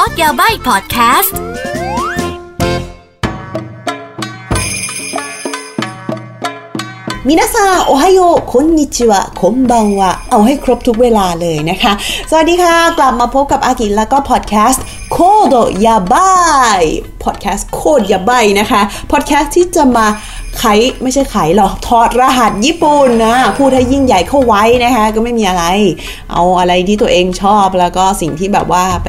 Code Yabaii พอดแคสต์ みなさん おはよう こんにちは こんばんはเอาให้ครบทุกเวลาเลยนะคะ สวัสดีค่ะ กลับมาพบกับอากิแล้วก็พอดแคสต์ Code Yabaii พอดแคสต์ Code Yabaii นะคะพอดแคสต์ที่จะมาไขไม่ใช่ไขหรอกถอดรหัสญี่ปุ่นนะพูดให้ยิ่งใหญ่เข้าไว้นะคะ ก็ไม่มีอะไร เอาอะไรที่ตัวเองชอบแล้วก็สิ่งที่แบบว่าไป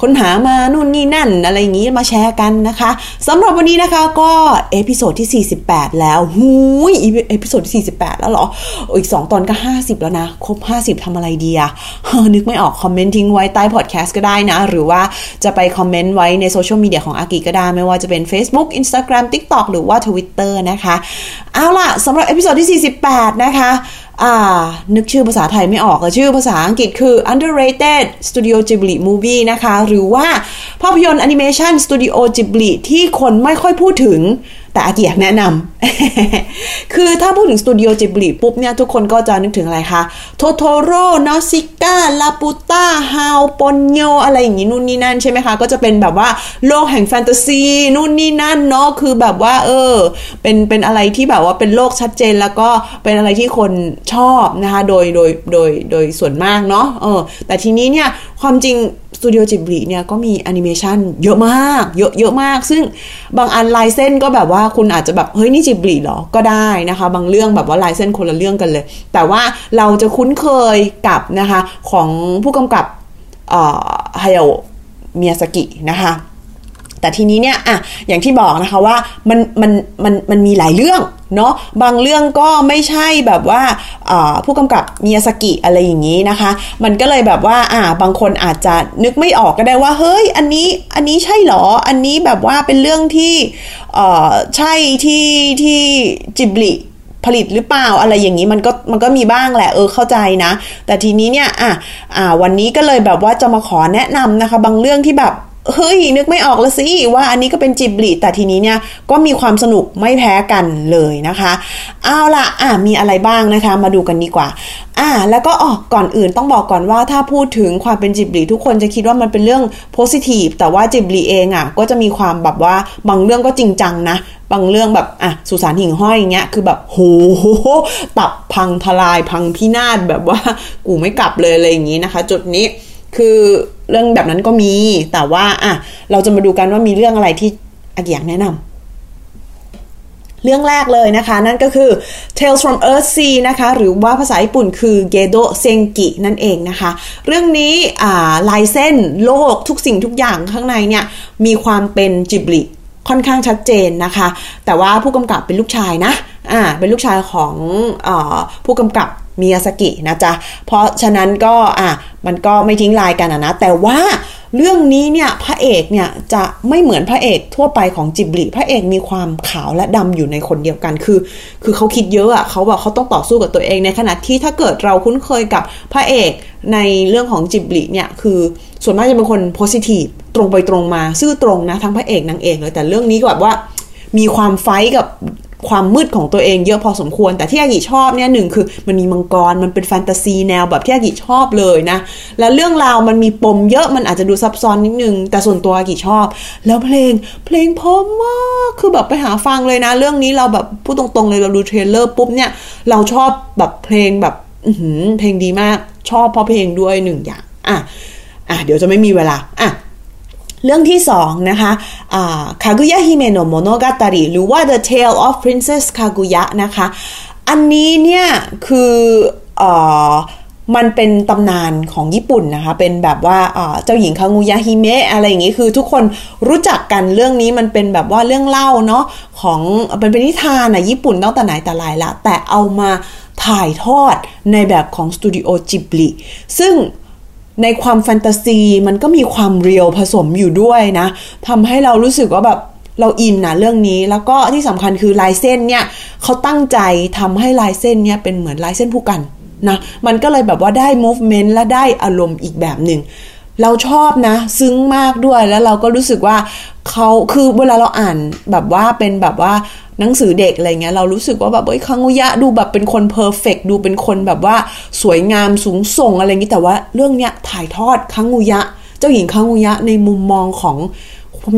ค้นหามานู่นนี่นั่น อะไรอย่างนี้มาแชร์กันนะคะสำหรับวันนี้นะคะก็ episode ที่ 48 แล้วหูย episode ที่ 48 แล้วเหรอ อีก 2 ตอนก็ 50 แล้วนะ ครบ 50ทำอะไรดีอะนึกไม่ออกคอมเมนต์ทิ้งไว้ใต้พอดแคสต์ก็ได้นะ หรือว่าจะไปคอมเมนต์ไว้ในโซเชียลมีเดียของอากิก็ได้ ไม่ว่าจะเป็น Facebook Instagram TikTok หรือว่า Twitter นะคะ เอาล่ะสำหรับ episode ที่ 48 นะคะอ่า นึกชื่อภาษาไทยไม่ออกชื่อภาษาอังกฤษคือ underrated Studio Ghibli Movie นะคะหรือว่าภาพยนตร์แอนิเมชัน Studio Ghibli ที่คนไม่ค่อยพูดถึง แต่อากิอยากแนะนำคือถ้าพูดถึงสตูดิโอจิบลิปุ๊บเนี่ย ทุกคนก็จะนึกถึงอะไรคะโทโทโร่นอซิก้าลาปูต้าฮาวปอนโยอะไรอย่างงี้นู่นนี่นั่นใช่ไหมคะ ก็จะเป็นแบบว่าโลกแห่งแฟนตาซีนู่นนี่นั่นเนาะคือแบบว่า เออ เป็นเป็นอะไรที่แบบว่าเป็นโลกชัดเจนแล้วก็เป็นอะไรที่คนชอบนะคะโดยโดยโดยโดยส่วนมากเนาะเออแต่ทีนี้เนี่ยความจริง สตูดิโอจิบลีเนี่ยก็มีแอนิเมชันเยอะมาก เยอะเยอะมาก ซึ่งบางอันลายเส้นก็แบบว่าคุณอาจจะแบบ เฮ้ย นี่จิบลิหรอ ก็ได้นะคะ บางเรื่องแบบว่าลายเส้นคนละเรื่องกันเลย แต่ว่าเราจะคุ้นเคยกับนะคะของผู้กำกับไฮโอเมียสกินะคะ แต่ทีนี้เนี่ยอะอย่างที่บอกนะคะว่ามันมันมันมันมีหลายเรื่องเนาะบางเรื่องก็ไม่ใช่แบบว่าผู้กำกับเมียสกิอะไรอย่างนี้นะคะ มันก็เลยแบบว่าอ่าบางคนอาจจะนึกไม่ออกก็ได้ว่าเฮ้ยอันนี้อันนี้ใช่หรอ อันนี้แบบว่าเป็นเรื่องที่ใช่ที่ที่จิบลิผลิตหรือเปล่าอะไรอย่างนี้มันก็มันก็มีบ้างแหละเออเข้าใจนะ แต่ทีนี้เนี่ยอะอ่าวันนี้ก็เลยแบบว่าจะมาขอแนะนำนะคะ บางเรื่องที่แบบ เฮ้ยนึกไม่ออกละสิว่าอันนี้ก็เป็นจิบลิแต่ทีนี้เนี่ยก็มีความสนุกไม่แพ้กันเลยนะคะ เอาละอะมีอะไรบ้างนะคะ มาดูกันดีกว่า อ่าแล้วก็อ๋อก่อนอื่นต้องบอกก่อนว่าถ้าพูดถึงความเป็นจิบลิทุกคนจะคิดว่ามันเป็นเรื่องโพสิทีฟแต่ว่าจิบลิเองอะก็จะมีความแบบว่าบางเรื่องก็จริงจังนะบางเรื่องแบบอะสุสานหิ่งห้อยอย่างเงี้ยคือแบบโหตับพังทลายพังพินาศแบบว่ากูไม่กลับเลยอะไรอย่างงี้นะคะ จุดนี้คือ เรื่องแบบนั้นก็มี แต่ว่าอะเราจะมาดูกันว่ามีเรื่องอะไรที่อากิอยากแนะนำเรื่องแรกเลยนะคะ นั่นก็คือ Tales from Earth Sea นะคะ หรือว่าภาษาญี่ปุ่นคือ Gedo Senki นั่นเองนะคะ เรื่องนี้อ่าลายเส้นโลกทุกสิ่งทุกอย่างข้างในเนี่ย มีความเป็นจิบลิค่อนข้างชัดเจนนะคะ แต่ว่าผู้กำกับเป็นลูกชายนะ อ่า เป็นลูกชายของอผู้กำกับ มิยาสกินะจ๊ะ เพราะฉะนั้นก็อะมันก็ไม่ทิ้งลายกันนะ แต่ว่าเรื่องนี้เนี่ยพระเอกเนี่ยจะไม่เหมือนพระเอกทั่วไปของจิบลิพระเอกมีความขาวและดำอยู่ในคนเดียวกันคือ คือเขาคิดเยอะอะเขาแบบเขาต้องต่อสู้กับตัวเองในขณะที่ถ้าเกิดเราคุ้นเคยกับพระเอกในเรื่องของจิบลิเนี่ยคือส่วนมากจะเป็นคน positive ตรงไปตรงมาซื่อตรงนะทั้งพระเอกนางเอกเลยแต่เรื่องนี้ก็แบบว่ามีความ fight กับ ความมืดของตัวเองเยอะพอสมควร แต่ที่อากิชอบเนี่ยหนึ่งคือมันมีมังกรมันเป็นแฟนตาซีแนวแบบที่อากิชอบเลยนะ แล้วเรื่องราวมันมีปมเยอะมันอาจจะดูซับซ้อนนิดนึง แต่ส่วนตัวอากิชอบ แล้วเพลงเพลงเพราะมากคือแบบไปหาฟังเลยนะ เรื่องนี้เราแบบพูดตรงๆเลยเราดู trailer ปุ๊บเนี่ยเราชอบแบบเพลงแบบเพลงดีมากชอบเพราะเพลงด้วยหนึ่งอย่างอะอะเดี๋ยวจะไม่มีเวลาอะ เรื่องที่สองนะคะคากุยะฮิเมโนโมโนกาตาริหรือว่า The Tale of Princess Kaguya นะคะ อันนี้เนี่ยคือมันเป็นตำนานของญี่ปุ่นนะคะ เป็นแบบว่าเจ้าหญิงคากุยะฮิเมะอะไรอย่างนี้คือทุกคนรู้จักกันเรื่องนี้มันเป็นแบบว่าเรื่องเล่าเนาะของเป็นเป็นนิทานอะญี่ปุ่นตั้งแต่ไหนแต่ไรละแต่เอามาถ่ายทอดในแบบของสตูดิโอจิบลิซึ่ง ในความแฟนตาซีมันก็มีความเรียลผสมอยู่ด้วยนะทำให้เรารู้สึกว่าแบบเราอินนะเรื่องนี้แล้วก็ที่สำคัญคือลายเส้นเนี่ยเขาตั้งใจทำให้ลายเส้นเนี่ยเป็นเหมือนลายเส้นผู้กันนะมันก็เลยแบบว่าได้ movement และได้อารมณ์อีกแบบหนึ่ง เราชอบนะ ซึ้งมากด้วยแล้วเราก็รู้สึกว่าเขาคือเวลาเราอ่านแบบว่าเป็นแบบว่าหนังสือเด็กอะไรเงี้ยเรารู้สึกว่าแบบเฮ้ยคังุยะดูแบบเป็นคนเพอร์เฟกดูเป็นคนแบบว่าสวยงามสูงส่งอะไรเงี้แต่ว่าเรื่องเนี้ยถ่ายทอดคังุยะ เจ้าหญิงคางุยะในมุมมองของ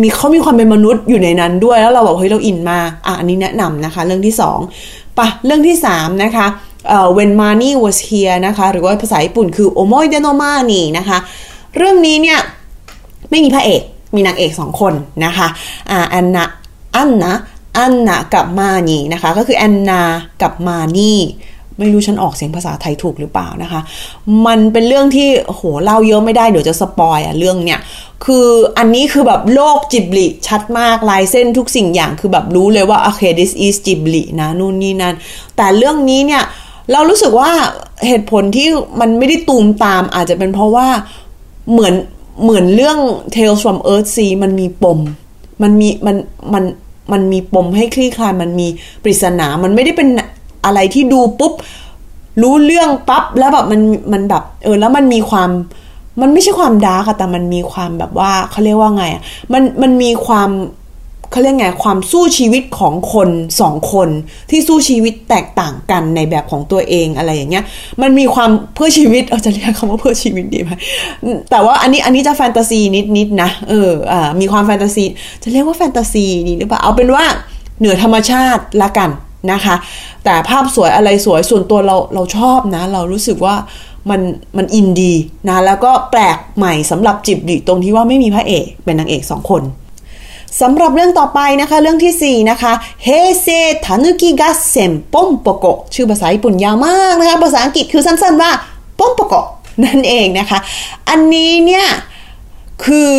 มีเขามีความเป็นมนุษย์อยู่ในนั้นด้วยแล้วเราบอกเฮ้ยเราอินมาอะอันนี้แนะนำนะคะ เรื่องที่สองปะเรื่องที่สามนะคะเอ่อ when money was here นะคะ หรือว่าภาษาญี่ปุ่นคือ omoy de no mani นะคะ เรื่องนี้เนี่ยไม่มีพระเอกมีนางเอกสองคนนะคะอ่าอันนาอันนะอันนากับมานีนะคะ ก็คือแอนนากับมานีไม่รู้ฉันออกเสียงภาษาไทยถูกหรือเปล่านะคะ มันเป็นเรื่องที่โหเล่าเยอะไม่ได้เดี๋ยวจะสปอยอะเรื่องเนี่ยคืออันนี้คือแบบโลกจิบลิชัดมากลายเส้นทุกสิ่งอย่างคือแบบรู้เลยว่าโอเค this is จิบลินะนู่นนี่นั่นแต่เรื่องนี้เนี่ยเรารู้สึกว่าเหตุผลที่มันไม่ได้ตูมตามอาจจะเป็นเพราะว่า เหมือนเหมือนเรื่อง Tales from Earth Sea มันมีปม มันมีมันมันมันมีปมให้คลี่คลายมันมีปริศนา มันไม่ได้เป็นอะไรที่ดูปุ๊บ รู้เรื่องปั๊บแล้วแบบมันมันแบบ เออ แล้วมันมีความ มันไม่ใช่ความดาร์กอะแต่มันมีความแบบว่าเขาเรียกว่าไงอะมันมันมีความ เขาเรียกไงความสู้ชีวิตของคนสองคน ที่สู้ชีวิตแตกต่างกันในแบบของตัวเองอะไรอย่างเงี้ย มันมีความเพื่อชีวิต เอาจะเรียกคำว่าเพื่อชีวิตดีไหมแต่ว่าอันนี้อันนี้จะแฟนตาซีนิดนิดนะเอออ่ามีความแฟนตาซีจะเรียกว่าแฟนตาซีดีหรือเปล่าเอาเป็นว่าเหนือธรรมชาติละกันนะคะ แต่ภาพสวยอะไรสวยส่วนตัวเราเราชอบนะ เรารู้สึกว่ามันมันอินดีนะแล้วก็แปลกใหม่สำหรับจิบดิตรงที่ว่าไม่มีพระเอกเป็นนางเอกสองคน สำหรับเรื่องต่อไปนะคะ เรื่องที่ 4 นะคะเฮเซทานุกิกัสเซมปมโปโกชื่อภาษาญี่ปุ่นยาวมากนะคะ ภาษาอังกฤษคือสั้นๆว่าปมโปโกนั่นเองนะคะ อันนี้เนี่ย คือ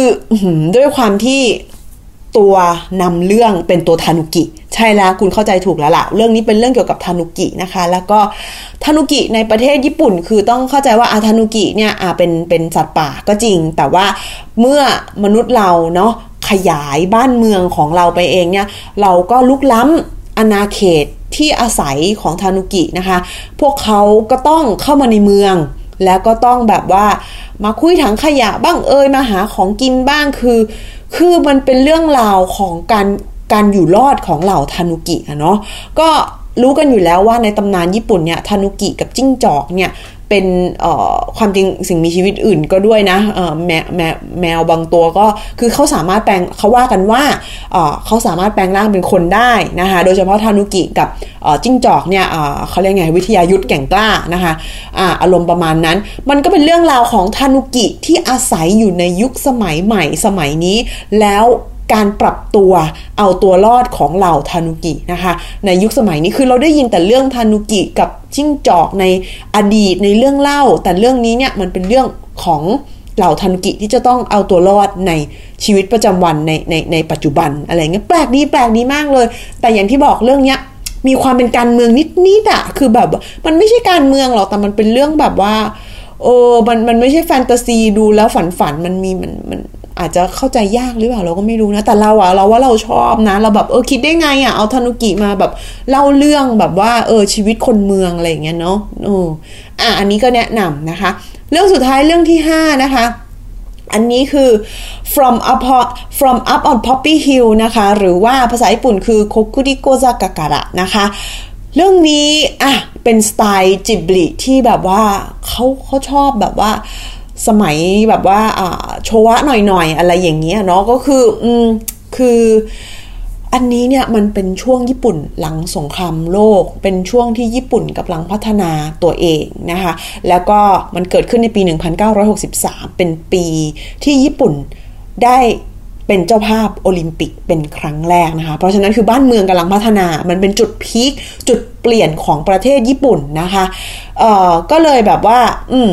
ด้วยความที่ตัวนำเรื่องเป็นตัวทานุกิ ใช่แล้วคุณเข้าใจถูกแล้วล่ะ เรื่องนี้เป็นเรื่องเกี่ยวกับทานุกินะคะ แล้วก็ทานุกิในประเทศญี่ปุ่น คือต้องเข้าใจว่าอาทานุกิเนี่ยอาเป็นเป็นสัตว์ป่าก็จริง แต่ว่าเมื่อมนุษย์เราเนาะ ยายบ้านเมืองของเราไปเองเนี่ยเราก็ลุกล้ำอาณาเขตที่อาศัยของทานุกินะคะ พวกเขาก็ต้องเข้ามาในเมือง แล้วก็ต้องแบบว่ามาคุยถังขยะบ้างเอ่ยมาหาของกินบ้างคือ คือมันเป็นเรื่องราวของการการอยู่รอดของเหล่าทานุกิอะเนาะก็รู้กันอยู่แล้วว่าในตำนานญี่ปุ่นเนี่ยทานุกิกับจิ้งจอกเนี่ย เป็นความจริงสิ่งมีชีวิตอื่นก็ด้วยนะแมวแมแมวบางตัวก็คือเขาสามารถแปลงเขาว่ากันว่าเขาสามารถแปลงร่างเป็นคนได้นะคะโดยเฉพาะทานุกิกับจิ้งจอกเนี่ยเขาเรียกไงวิทยายุทธแก่งกล้านะคะอารมณ์ประมาณนั้น มันก็เป็นเรื่องราวของทานุกิที่อาศัยอยู่ในยุคสมัยใหม่สมัยนี้แล้ว การปรับตัวเอาตัวรอดของเหล่าทานุกินะคะ ในยุคสมัยนี้คือเราได้ยินแต่เรื่องทานุกิกับจิ้งจอกในอดีตในเรื่องเล่า แต่เรื่องนี้เนี่ยมันเป็นเรื่องของเหล่าทานุกิที่จะต้องเอาตัวรอดในชีวิตประจำวันในในในปัจจุบันอะไรเงี้ยแปลกดีแปลกดีมากเลย แต่อย่างที่บอกเรื่องเนี้ยมีความเป็นการเมืองนิดนิดอะคือแบบมันไม่ใช่การเมืองหรอกแต่มันเป็นเรื่องแบบว่าโอ้มันมันไม่ใช่แฟนตาซีดูแล้วฝันฝันมันมีมันมัน อาจจะเข้าใจยากหรือเปล่าเราก็ไม่รู้นะ แต่เราอะเราว่าเราชอบนะ เราแบบเออคิดได้ไงอะเอาธนุกิมาแบบเล่าเรื่องแบบว่าเออชีวิตคนเมืองอะไรอย่างเงี้ยเนาะโอออะอันนี้ก็แนะนำนะคะ เรื่องสุดท้ายเรื่องที่ 5 นะคะอันนี้คือ from up from up on poppy hill นะคะ หรือว่าภาษาญี่ปุ่นคือ kokuriko zakakara นะคะ เรื่องนี้อะเป็นสไตล์จิบลิที่แบบว่าเขาเขาชอบแบบว่า สมัยแบบว่าโชวะหน่อยๆ อะไรอย่างเงี้ยเนาะก็คืออืมคืออันนี้เนี่ยมันเป็นช่วงญี่ปุ่นหลังสงครามโลก เป็นช่วงที่ญี่ปุ่นกำลังพัฒนาตัวเองนะคะ แล้วก็มันเกิดขึ้นในปี 1963 เป็นปีที่ญี่ปุ่นได้เป็นเจ้าภาพโอลิมปิกเป็นครั้งแรกนะคะ เพราะฉะนั้นคือบ้านเมืองกำลังพัฒนา มันเป็นจุดพีคจุดเปลี่ยนของประเทศญี่ปุ่นนะคะ เอ่อ ก็เลยแบบว่า อืม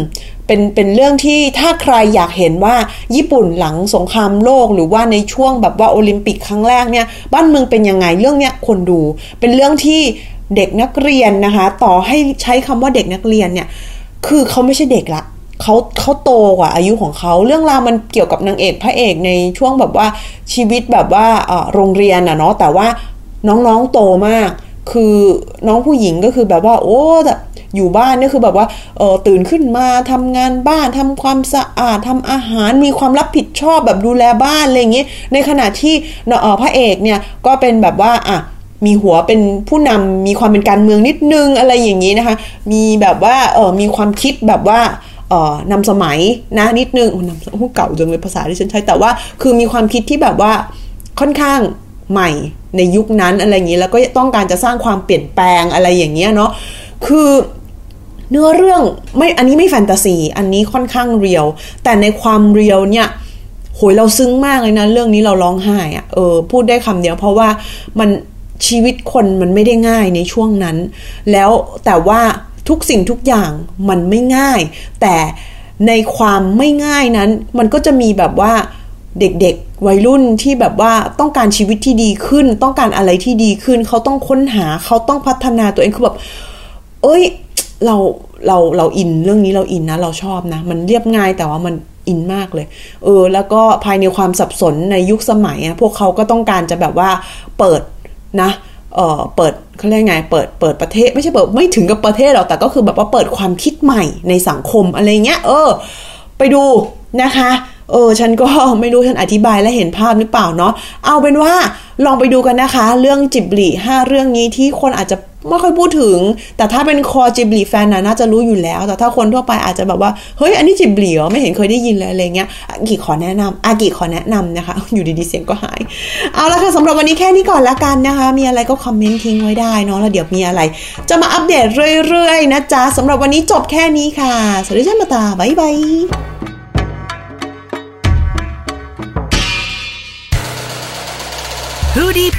เป็นเป็นเรื่องที่ถ้าใครอยากเห็นว่าญี่ปุ่นหลังสงครามโลก หรือว่าในช่วงแบบว่าโอลิมปิกครั้งแรกเนี่ยบ้านเมืองเป็นยังไงเรื่องเนี้ยคนดู เป็นเรื่องที่เด็กนักเรียนนะคะ ต่อให้ใช้คำว่าเด็กนักเรียนเนี่ยคือเขาไม่ใช่เด็กละเขาเขาโตกว่าอายุของเขาเรื่องราวมันเกี่ยวกับนางเอกพระเอกในช่วงแบบว่าชีวิตแบบว่าโรงเรียนอะเนาะแต่ว่าน้องๆโตมาก คือน้องผู้หญิงก็คือแบบว่า โอ้แต่ อยู่บ้านนี่คือแบบว่าเออตื่นขึ้นมาทำงานบ้านทำความสะอาดทำอาหารมีความรับผิดชอบแบบดูแลบ้านอะไรอย่างเงี้ยในขณะที่เออพระเอกเนี่ยก็เป็นแบบว่าอะมีหัวเป็นผู้นำมีความเป็นการเมืองนิดนึงอะไรอย่างนี้นะคะ มีแบบว่าเออมีความคิดแบบว่าเออนำสมัยนะนิดนึงโอ้นำโอ้เก่าจังเลยภาษาที่ฉันใช้แต่ว่าคือมีความคิดที่แบบว่าค่อนข้างใหม่ในยุคนั้นอะไรอย่างนี้แล้วก็ต้องการจะสร้างความเปลี่ยนแปลงอะไรอย่างเงี้ยเนาะคือ เนื้อเรื่องไม่อันนี้ไม่แฟนตาซีอันนี้ค่อนข้างเรียว แต่ในความเรียวเนี่ยโหยเราซึ้งมากเลยนะเรื่องนี้เราร้องไห้อะเออพูดได้คำเดียวเพราะว่ามันชีวิตคนมันไม่ได้ง่ายในช่วงนั้น แล้วแต่ว่าทุกสิ่งทุกอย่างมันไม่ง่าย แต่ในความไม่ง่ายนั้น มันก็จะมีแบบว่าเด็กๆ วัยรุ่นที่แบบว่าต้องการชีวิตที่ดีขึ้น ต้องการอะไรที่ดีขึ้น เขาต้องค้นหาเขาต้องพัฒนาตัวเองคือแบบ เอ้ยเราเราเราอินเรื่องนี้เราอินนะ เราชอบนะ มันเรียบง่ายแต่ว่ามันอินมากเลย เออ แล้วก็ภายในความสับสนในยุคสมัยอะพวกเขาก็ต้องการจะแบบว่าเปิดนะ เออเปิดเขาเรียกไง เปิดเปิดประเทศ ไม่ใช่เปิดไม่ถึงกับประเทศหรอกแต่ก็คือแบบว่าเปิดความคิดใหม่ในสังคมอะไรเงี้ย เออ ไปดูนะคะเออฉันก็ไม่รู้ฉันอธิบายและเห็นภาพหรือเปล่าเนาะเอาเป็นว่าลองไปดูกันนะคะ เรื่องจิบลีห้าเรื่องนี้ที่คนอาจจะ ไม่ค่อยพูดถึง แต่ถ้าเป็นคอจิบลีแฟนนะน่าจะรู้อยู่แล้ว แต่ถ้าคนทั่วไปอาจจะแบบว่าเฮ้ยอันนี้จิบลีเหรอไม่เห็นเคยได้ยินเลยอะไรเงี้ยอากิขอแนะนำอากิขอแนะนำนะคะ อยู่ดีๆเสียงก็หาย เอาละค่ะสำหรับวันนี้แค่นี้ก่อนละกันนะคะ มีอะไรก็คอมเมนต์ทิ้งไว้ได้เนาะแล้วเดี๋ยวมีอะไร จะมาอัปเดตเรื่อยๆนะจ๊ะสำหรับวันนี้จบแค่นี้ค่ะสวัสดีจ้ามาตาบ๊ายบายฮูดี